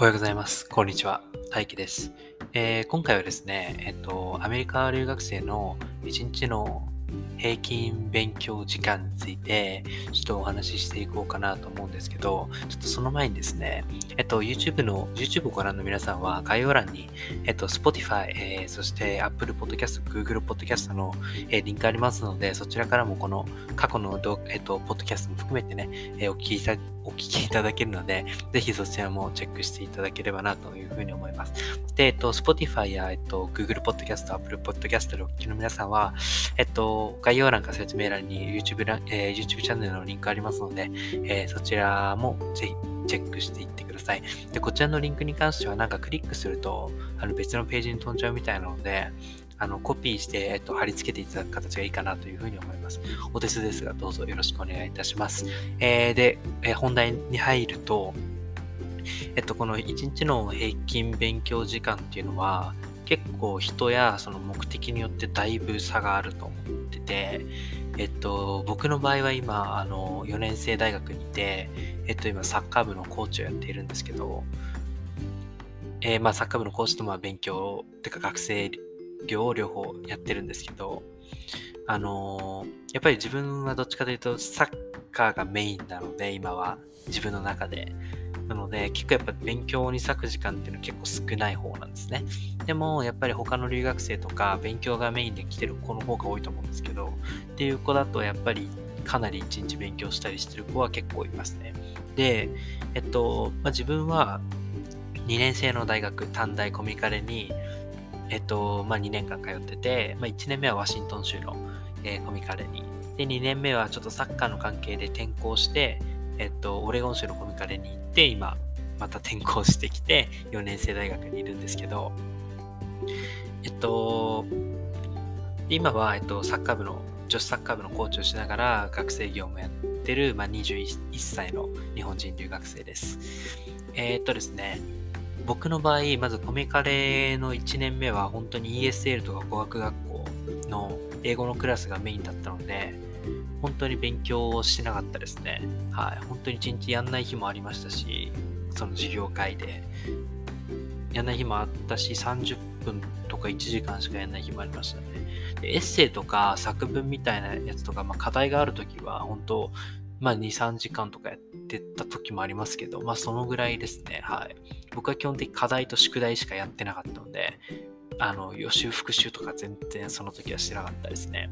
おはようございます。こんにちは。大輝です。えー、今回はですね、えっと、アメリカ留学生の1日の平均勉強時間について、ちょっとお話ししていこうかなと思うんですけど、ちょっとその前にですね、えっと、YouTube の、YouTube をご覧の皆さんは概要欄に、えっと、Spotify、えー、そして Apple Podcast、Google Podcast の、えー、リンクありますので、そちらからもこの過去のえっと、ポッドキャストも含めてね、えー、お聞きいただお聞きいただけるので、ぜひそちらもチェックしていただければなというふうに思います。で、えっと、Spotify や、えっと、Google Podcast、Apple Podcast でお聞きの皆さんは、えっと、概要欄か説明欄に YouTube, えー、YouTube チャンネルのリンクありますので、えー、そちらもぜひチェックしていってください。で、こちらのリンクに関してはなんかクリックすると、あの別のページに飛んじゃうみたいなので、あの、コピーして、えっと、貼り付けていただく形がいいかなというふうに思います。お手数ですが、どうぞよろしくお願いいたします。えー、で、えー、本題に入ると、えっと、この1日の平均勉強時間っていうのは、結構人やその目的によってだいぶ差があると思ってて、えっと、僕の場合は今、あの、4年生大学にいて、えっと、今、サッカー部のコーチをやっているんですけど、えー、まあ、サッカー部のコーチとまあ勉強、てか学生業両方やってるんですけど、あのー、やっぱり自分はどっちかというとサッカーがメインなので、今は自分の中で。なので、結構やっぱ勉強に割く時間っていうのは結構少ない方なんですね。でも、やっぱり他の留学生とか勉強がメインで来てる子の方が多いと思うんですけど、っていう子だとやっぱりかなり一日勉強したりしてる子は結構いますね。で、えっと、まあ、自分は2年生の大学、短大コミカレにえっと、まあ、2年間通ってて、まあ、1年目はワシントン州の、えー、コミカレに。で、2年目はちょっとサッカーの関係で転校して、えっと、オレゴン州のコミカレに行って、今、また転校してきて、4年生大学にいるんですけど、えっと、今は、えっと、サッカー部の、女子サッカー部のコーチをしながら学生業もやってる、まあ、21歳の日本人留学生です。えー、っとですね、僕の場合、まずコミカレの1年目は本当に ESL とか語学学校の英語のクラスがメインだったので、本当に勉強をしてなかったですね。はい。本当に1日やんない日もありましたし、その授業会で。やんない日もあったし、30分とか1時間しかやんない日もありましたね。でエッセイとか作文みたいなやつとか、まあ、課題があるときは、本当まあ2、3時間とかやっってた時もありますけど、まあそのぐらいですね。はい。僕は基本的に課題と宿題しかやってなかったので、あの、予習復習とか全然その時はしてなかったですね。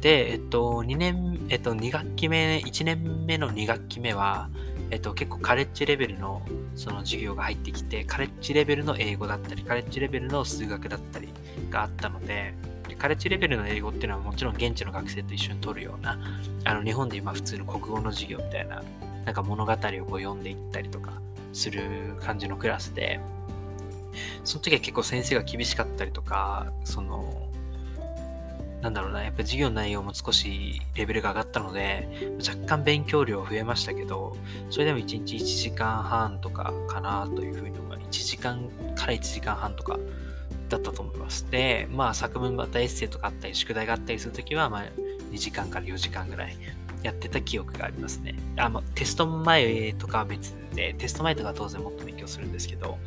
で、えっと、2年、えっと、2学期目、1年目の2学期目は、えっと、結構カレッジレベルのその授業が入ってきて、カレッジレベルの英語だったり、カレッジレベルの数学だったりがあったので、カレッジレベルの英語っていうのはもちろん現地の学生と一緒に取るような、あの日本で今普通の国語の授業みたいな、なんか物語をこう読んでいったりとかする感じのクラスで、その時は結構先生が厳しかったりとか、その、なんだろうな、やっぱ授業の内容も少しレベルが上がったので、若干勉強量増えましたけど、それでも1日1時間半とかかなというふうに思います。1時間から1時間半とかだったと思います。で、まあ作文またエッセイとかあったり、宿題があったりするときは、まあ2時間から4時間ぐらいやってた記憶がありますね。あまあ、テスト前とかは別で、テスト前とかは当然もっと勉強するんですけど、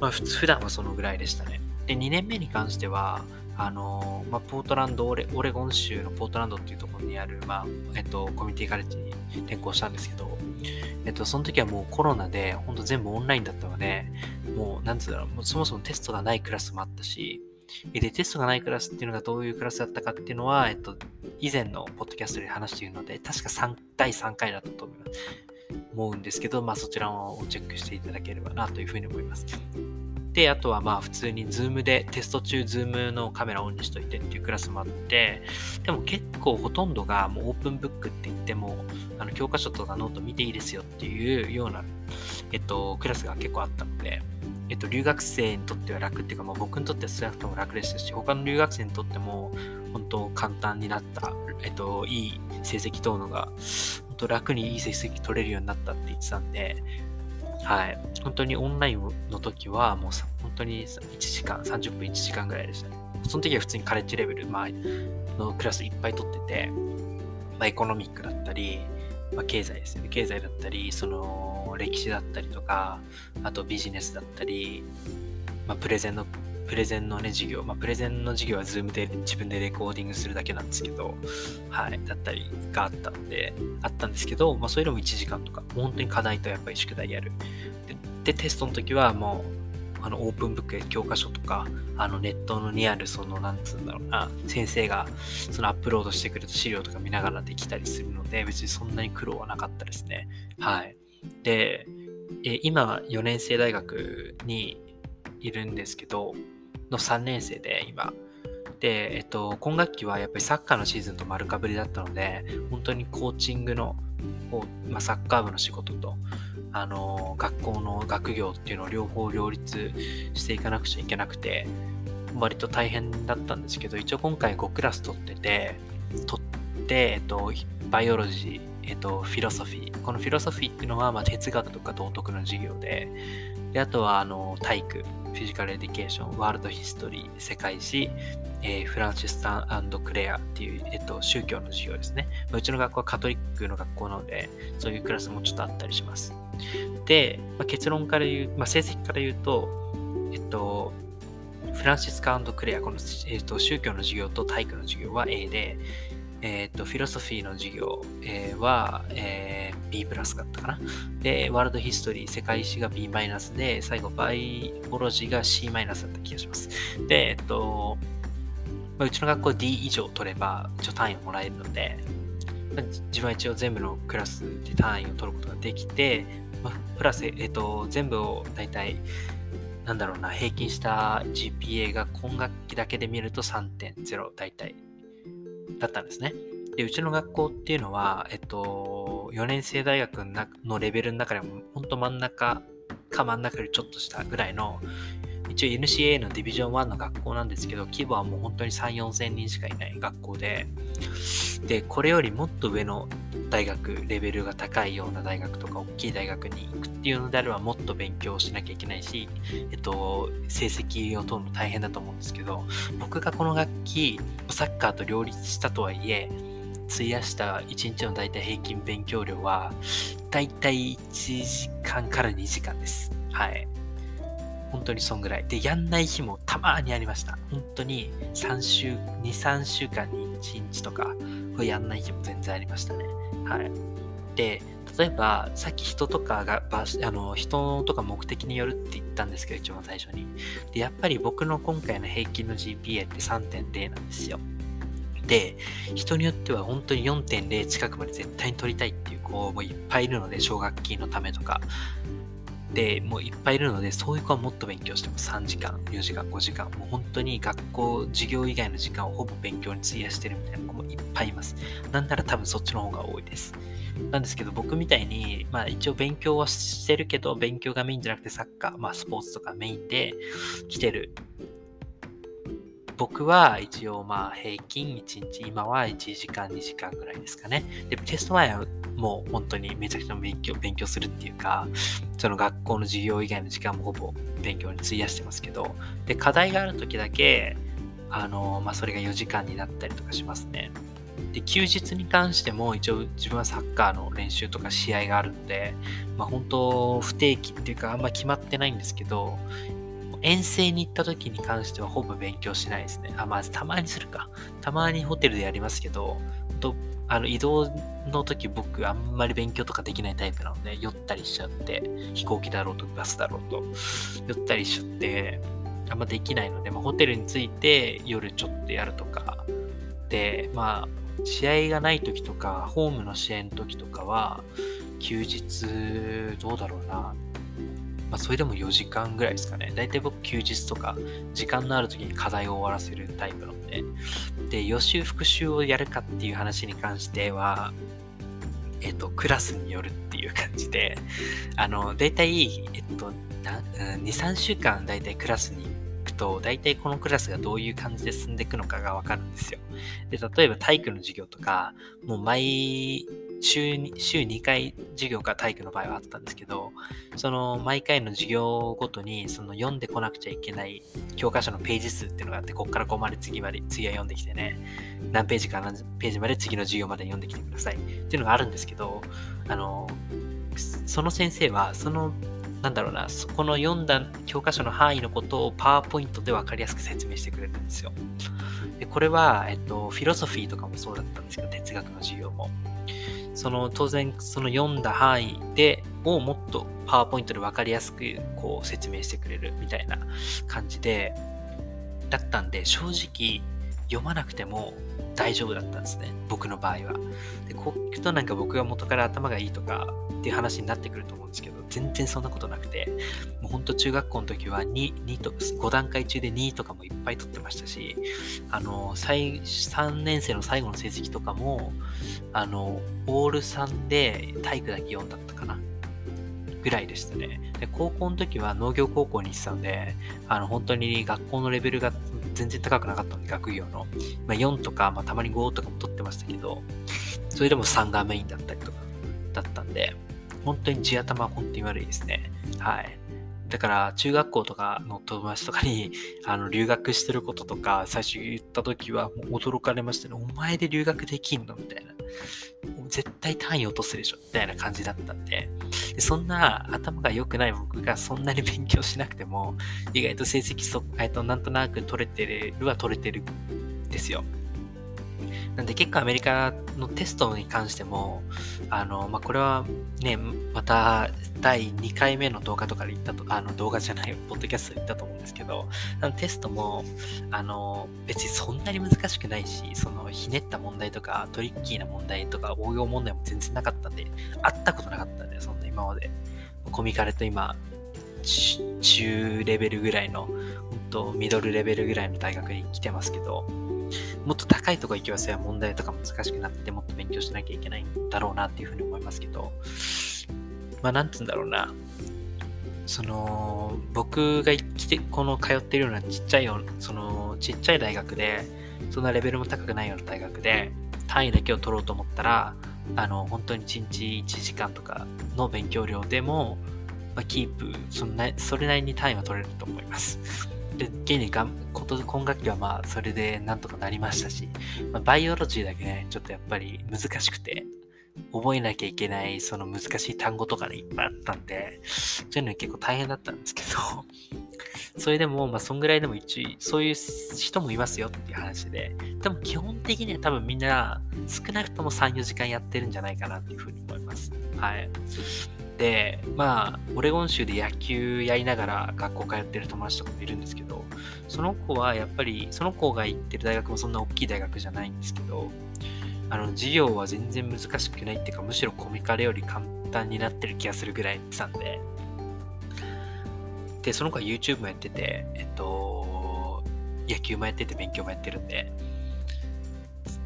まあ普通、普段はそのぐらいでしたね。で、2年目に関しては、あのまあ、ポートランドオレ、オレゴン州のポートランドっていうところにある、まあ、えっと、コミュニティカレッジに転校したんですけど、えっと、その時はもうコロナで、ほんと全部オンラインだったので、もう、なんつうだろう、もうそもそもテストがないクラスもあったし、で、テストがないクラスっていうのがどういうクラスだったかっていうのは、えっと、以前のポッドキャストで話しているので、確か3第3回だったと思います。思うんですけど、まあそちらをチェックしていただければなというふうに思います。で、あとはまあ普通に Zoom でテスト中 Zoom のカメラオンにしといてっていうクラスもあって、でも結構ほとんどがもうオープンブックって言っても、あの教科書とかノート見ていいですよっていうような、えっと、クラスが結構あったので、えっと、留学生にとっては楽っていうか、まあ、僕にとっては少なくとも楽でしたし、他の留学生にとっても本当簡単になった、えっと、いい成績等のが、本当楽にいい成績取れるようになったって言ってたんで、はい。本当にオンラインの時は、もう本当に1時間、30分1時間ぐらいでしたね。その時は普通にカレッジレベル、まあ、のクラスいっぱい取ってて、まあ、エコノミックだったり、まあ、経済ですよね。経済だったり、その歴史だったりとか、あとビジネスだったり、まあ、プレゼンの、プレゼンのね、授業、まあ、プレゼンの授業は Zoom で自分でレコーディングするだけなんですけど、はい、だったりがあったんで、あったんですけど、まあ、それでも1時間とか、本当に課題とやっぱり宿題やる。で、でテストの時はもう、あのオープンブックや教科書とか、あのネットにある、その、なんつうんだろうな、先生がそのアップロードしてくれた資料とか見ながらできたりするので、別にそんなに苦労はなかったですね。はい。で、え今、4年生大学にいるんですけど、の3年生で今。で、えっと、今学期はやっぱりサッカーのシーズンと丸かぶりだったので、本当にコーチングの、まあ、サッカー部の仕事と、あの学校の学業っていうのを両方両立していかなくちゃいけなくて割と大変だったんですけど一応今回5クラス取ってて取って、えっと、 biology、えっと、 philosophy この philosophy っていうのは、まあ、哲学とか道徳の授業でであとはあの体育 physical education world history 世界史えー、 Francis and Clare っていう、えっと、宗教の授業ですね。うちの学校はカトリックの学校なので、そういうクラスもちょっとあったりします。で、まあ、結論から言う、まあ、成績から言うと、えっと、フランシスカクレア、この、えっと、宗教の授業と体育の授業は A で、えっと、フィロソフィーの授業、えー、は、えー、B プラスだったかな。で、ワールドヒストリー、世界史が B マイナスで、最後、バイオロジーが C マイナスだった気がします。で、えっと、まあ、うちの学校 D 以上取れば、一応単位をもらえるので、まあ、自分は一応全部のクラスで単位を取ることができて、まあ、プラス、えっ、ー、と、全部を大体、なんだろうな、平均した GPA が今学期だけで見ると3.0大体だったんですね。で、うちの学校っていうのは、えっと、4年生大学のレベルの中でも、本当真ん中か真ん中よりちょっとしたぐらいの一応 NCA のディビジョン1の学校なんですけど、規模はもう本当に3、4千人しかいない学校で、で、これよりもっと上の大学、レベルが高いような大学とか、大きい大学に行くっていうのであれば、もっと勉強しなきゃいけないし、えっと、成績を取るの大変だと思うんですけど、僕がこの学期、サッカーと両立したとはいえ、費やした1日の大体平均勉強量は、大体1時間から2時間です。はい。本当にそんぐらい。で、やんない日もたまにありました。本当に3週、2、3週間に1日とか、これやんない日も全然ありましたね。はい。で、例えば、さっき人とかが、あの、人とか目的によるって言ったんですけど、一番最初に。で、やっぱり僕の今回の平均の GPA って3.0なんですよ。で、人によっては本当に4.0近くまで絶対に取りたいっていう子もいっぱいいるので、奨学金のためとか。でもういっぱいいるので、そういう子はもっと勉強しても3時間、4時間、5時間、もう本当に学校、授業以外の時間をほぼ勉強に費やしてるみたいな子もいっぱいいます。なんなら多分そっちの方が多いです。なんですけど、僕みたいに、まあ一応勉強はしてるけど、勉強がメインじゃなくてサッカー、まあスポーツとかメインで来てる僕は一応まあ平均1日、今は1時間、2時間ぐらいですかね。で、テスト前はもう本当にめちゃくちゃ勉強、勉強するっていうか、その学校の授業以外の時間もほぼ勉強に費やしてますけど、で、課題がある時だけ、あの、まあそれが4時間になったりとかしますね。で、休日に関しても一応自分はサッカーの練習とか試合があるので、まあ本当不定期っていうかあんま決まってないんですけど、遠征に行った時に関してはほぼ勉強しないですね。あ、まずたまにするか。たまにホテルでやりますけど、とあの移動の時僕あんまり勉強とかできないタイプなので、酔ったりしちゃって、飛行機だろうとバスだろうと、酔ったりしちゃって、あんまできないので、まあ、ホテルに着いて夜ちょっとやるとか、で、まあ、試合がない時とか、ホームの試合の時とかは、休日、どうだろうな、まあ、それでも4時間ぐらいですかね。だいたい僕休日とか、時間のある時に課題を終わらせるタイプなので、で、予習復習をやるかっていう話に関しては、えっと、クラスによるっていう感じで、あの、だいたい、えっと、2、3週間だいたいクラスにくと、大体このクラスがどういう感じで進んでいくのかがわかるんですよ。で、例えば体育の授業とか、もう毎週に、週2回授業が体育の場合はあったんですけど、その毎回の授業ごとに、その読んでこなくちゃいけない教科書のページ数っていうのがあって、ここからここまで次まで、次は読んできてね、何ページか何ページまで次の授業まで読んできてくださいっていうのがあるんですけど、あの、その先生は、そのなんだろうな、そこの読んだ教科書の範囲のことをパワーポイントで分かりやすく説明してくれるんですよ。でこれは、えっと、フィロソフィーとかもそうだったんですけど、哲学の授業も。その当然その読んだ範囲でをもっとパワーポイントで分かりやすくこう説明してくれるみたいな感じでだったんで正直読まなくても大丈夫だったんですね僕の場合はでこう聞くとなんか僕が元から頭がいいとかっていう話になってくると思うんですけど全然そんなことなくてもうほんと中学校の時は 2, 2と5段階中で2とかもいっぱい取ってましたしあの最3年生の最後の成績とかもあのオール3で体育だけ4だったかなぐらいでしたね。で、高校の時は農業高校に行ってたんで、あの、本当に学校のレベルが全然高くなかったので、学業の。まあ、4とか、まあ、たまに5とかも取ってましたけど、それでも3がメインだったりとか、だったんで、本当に地頭は本当に悪いですね。はい。だから、中学校とかの友達とかに、あの、留学してることとか、最初言った時は、もう驚かれましたね。お前で留学できんの？みたいな。絶対単位落とすでしょみたいな感じだったんでで、そんな頭が良くない僕がそんなに勉強しなくても、意外と成績そ、えっと、なんとなく取れてるは取れてるんですよ。なんで結構アメリカのテストに関しても、あの、まあ、これはね、また第2回目の動画とかで言ったと、あの動画じゃない、ポッドキャストで言ったと思うんですけど、あのテストも、あの、別にそんなに難しくないし、そのひねった問題とかトリッキーな問題とか応用問題も全然なかったんで、会ったことなかったんで、そんな今まで。コミカルと今、中レベルぐらいの、本当ミドルレベルぐらいの大学に来てますけど、もっと高いとこ行きますよ。問題とか難しくなってもっと勉強しなきゃいけないんだろうなっていうふうに思いますけど、まあなんつうんだろうな。その、僕が来て、この通ってるようなちっちゃいその、ちっちゃい大学で、そんなレベルも高くないような大学で、単位だけを取ろうと思ったら、あの、本当に1日1時間とかの勉強量でも、まあ、キープそんな、それなりに単位は取れると思います。で、現にが今学期はまあ、それでなんとかなりましたし、まあ、バイオロジーだけね、ちょっとやっぱり難しくて、覚えなきゃいけない、その難しい単語とかね、いっぱいあったんで、そういうの結構大変だったんですけど、それでも、まあ、そんぐらいでも一応、そういう人もいますよっていう話で、でも基本的には多分みんな、少なくとも3、4時間やってるんじゃないかなっていうふうに思います。はい。で、まあ、オレゴン州で野球やりながら学校通ってる友達とかもいるんですけど、その子はやっぱり、その子が行ってる大学もそんな大きい大学じゃないんですけど、あの、授業は全然難しくないっていうか、むしろコミカルより簡単になってる気がするぐらい言ってたんで、で、その子は YouTube もやってて、えっと、野球もやってて勉強もやってるんで、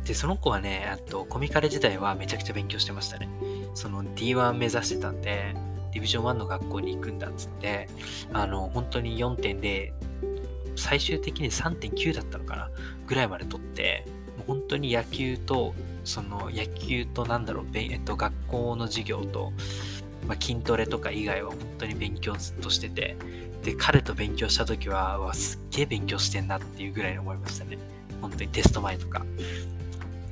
で、その子はね、あと、コミカル時代はめちゃくちゃ勉強してましたね。その D1 目指してたんで、ディビジョン1の学校に行くんだっつって、あの、本当に4.0、最終的に3.9だったのかなぐらいまで取って、もう本当に野球と、その野球となんだろう、えっと、学校の授業と、まあ、筋トレとか以外は本当に勉強ずっとしてて、で、彼と勉強した時は、わ、すっげえ勉強してんなっていうぐらいに思いましたね。本当にテスト前とか。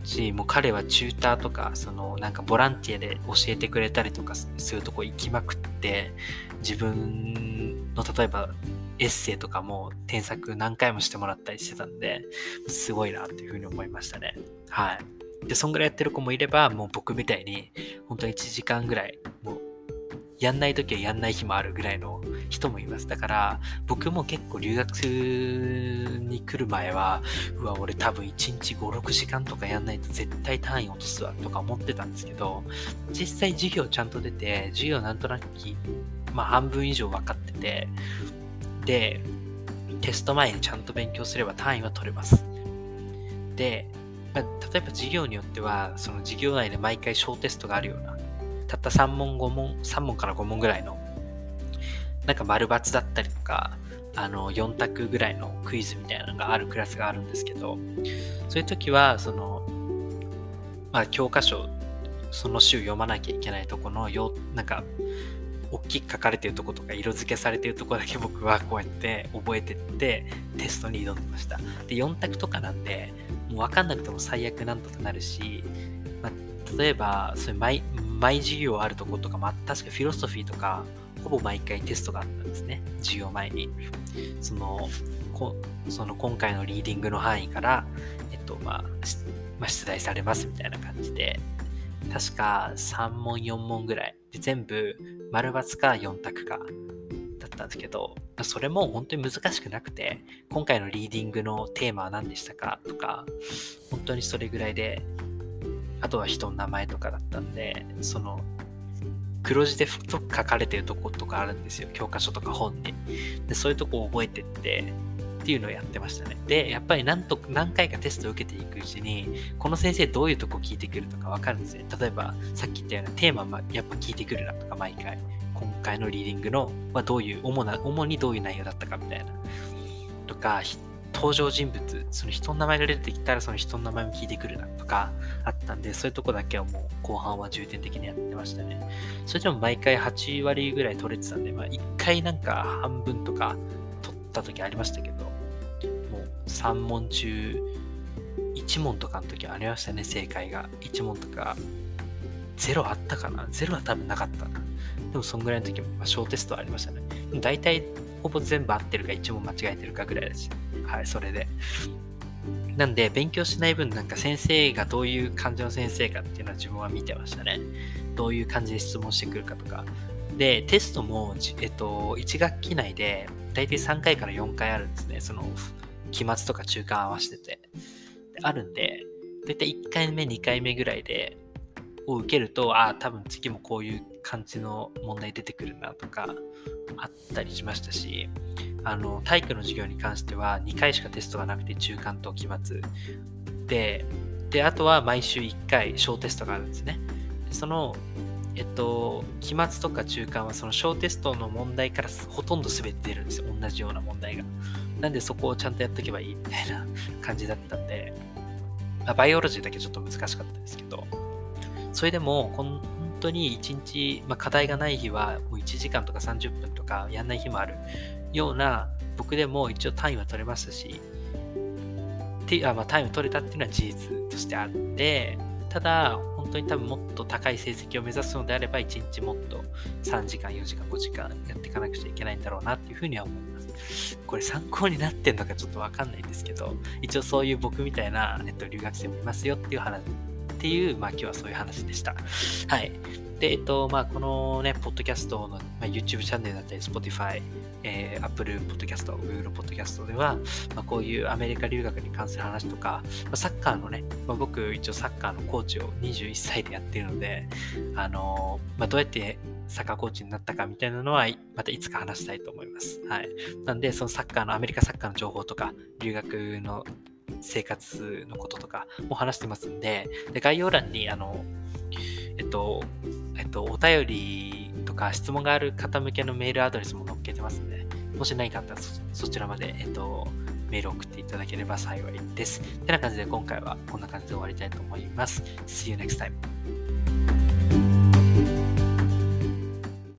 し、もう彼はチューターとか、そのなんかボランティアで教えてくれたりとかするとこ行きまくって、自分の例えばエッセイとかも添削何回もしてもらったりしてたんで、すごいなっていうふうに思いましたね。はい。で、そんぐらいやってる子もいれば、もう僕みたいに、本当は1時間ぐらい、もうやんない時はやんない日もあるぐらいの人もいます。だから、僕も結構留学に来る前は、うわ、俺多分1日5、6時間とかやんないと絶対単位落とすわとか思ってたんですけど、実際授業ちゃんと出て、授業なんとなく、まあ半分以上分かってて、で、テスト前にちゃんと勉強すれば単位は取れます。で、まあ、例えば授業によっては、その授業内で毎回小テストがあるようなたった3問5問、3問から5問ぐらいの、なんか丸抜だったりとか、あの、4択ぐらいのクイズみたいなのがあるクラスがあるんですけど、そういう時は、その、まあ、教科書、その週読まなきゃいけないとこのよ、なんか、大きく書かれてるとことか色付けされてるとこだけ僕はこうやって覚えてってテストに挑んでました。で、4択とかなんで、もう分かんなくても最悪なんとかなるし、まあ、例えば、そういう毎、毎授業あるとことか、まあ、確かフィロソフィーとか、ほぼ毎回テストがあったんですね。授業前に。その、こその今回のリーディングの範囲から、えっと、まあ、まあ、出題されますみたいな感じで、確か3問4問ぐらい。で、全部、丸×か4択か、だったんですけど、それも本当に難しくなくて、今回のリーディングのテーマは何でしたかとか、本当にそれぐらいで、あとは人の名前とかだったんで、その、黒字で太く書かれてるとことかあるんですよ。教科書とか本に。で、そういうとこを覚えてって、っていうのをやってましたね。で、やっぱり何と何回かテストを受けていくうちに、この先生どういうとこ聞いてくるとかわかるんですね。例えば、さっき言ったようなテーマはやっぱ聞いてくるなとか、毎回。今回のリーディングのはどういう、主な、主にどういう内容だったかみたいな。とか、登場人物、その人の名前が出てきたらその人の名前も聞いてくるなとかあったんで、そういうとこだけはもう後半は重点的にやってましたね。それでも毎回8割ぐらい取れてたんで、まあ1回なんか半分とか取った時ありましたけど、もう3問中1問とかの時ありましたね、正解が。1問とか0あったかな ?0 は多分なかったな。でもそんぐらいの時も、まあ、小テストありましたね。大体ほぼ全部合ってるか1問間違えてるかぐらいです。はい、それで。なんで、勉強しない分、なんか先生がどういう感じの先生かっていうのは自分は見てましたね。どういう感じで質問してくるかとか。で、テストも、えっと、1学期内で、大体3回から4回あるんですね。その、期末とか中間合わせてて。あるんで、大体1回目、2回目ぐらいで、を受けると、ああ、多分次もこういう感じの問題出てくるなとか、あったりしましたし、あの、体育の授業に関しては2回しかテストがなくて、中間と期末で、で、あとは毎週1回小テストがあるんですね。その、えっと、期末とか中間はその小テストの問題からほとんど全て出るんですよ。同じような問題が。なんでそこをちゃんとやっとけばいい？みたいな感じだったんで、まあ、バイオロジーだけちょっと難しかったですけど、それでも、当に1日、まあ、課題がない日はもう1時間とか30分とかやんない日もあるような、僕でも一応単位は取れますし、てあまあ、単位を取れたっていうのは事実としてあって、ただ、本当に多分もっと高い成績を目指すのであれば、1日もっと3時間、4時間、5時間やっていかなくちゃいけないんだろうなっていうふうには思います。これ参考になってんのかちょっとわかんないんですけど、一応そういう僕みたいな、えっと、留学生もいますよっていう話っていう、まあ今日はそういう話でした。はい。で、えっと、まあこのね、ポッドキャストの、まあ、YouTube チャンネルだったり、Spotify、えー、Apple Podcast、Google Podcast では、まあ、こういうアメリカ留学に関する話とか、まあ、サッカーのね、まあ、僕一応サッカーのコーチを21歳でやってるので、あのー、まあ、どうやってサッカーコーチになったかみたいなのは、またいつか話したいと思います。はい。なんで、そのサッカーの、アメリカサッカーの情報とか、留学の生活のこととかも話してますんで、で概要欄に、あの、えっと、えっと、お便りとか質問がある方向けのメールアドレスも載っけてますんで、もし何かあったらそちらまで、えっと、メールを送っていただければ幸いです。てな感じで今回はこんな感じで終わりたいと思います。See you next time.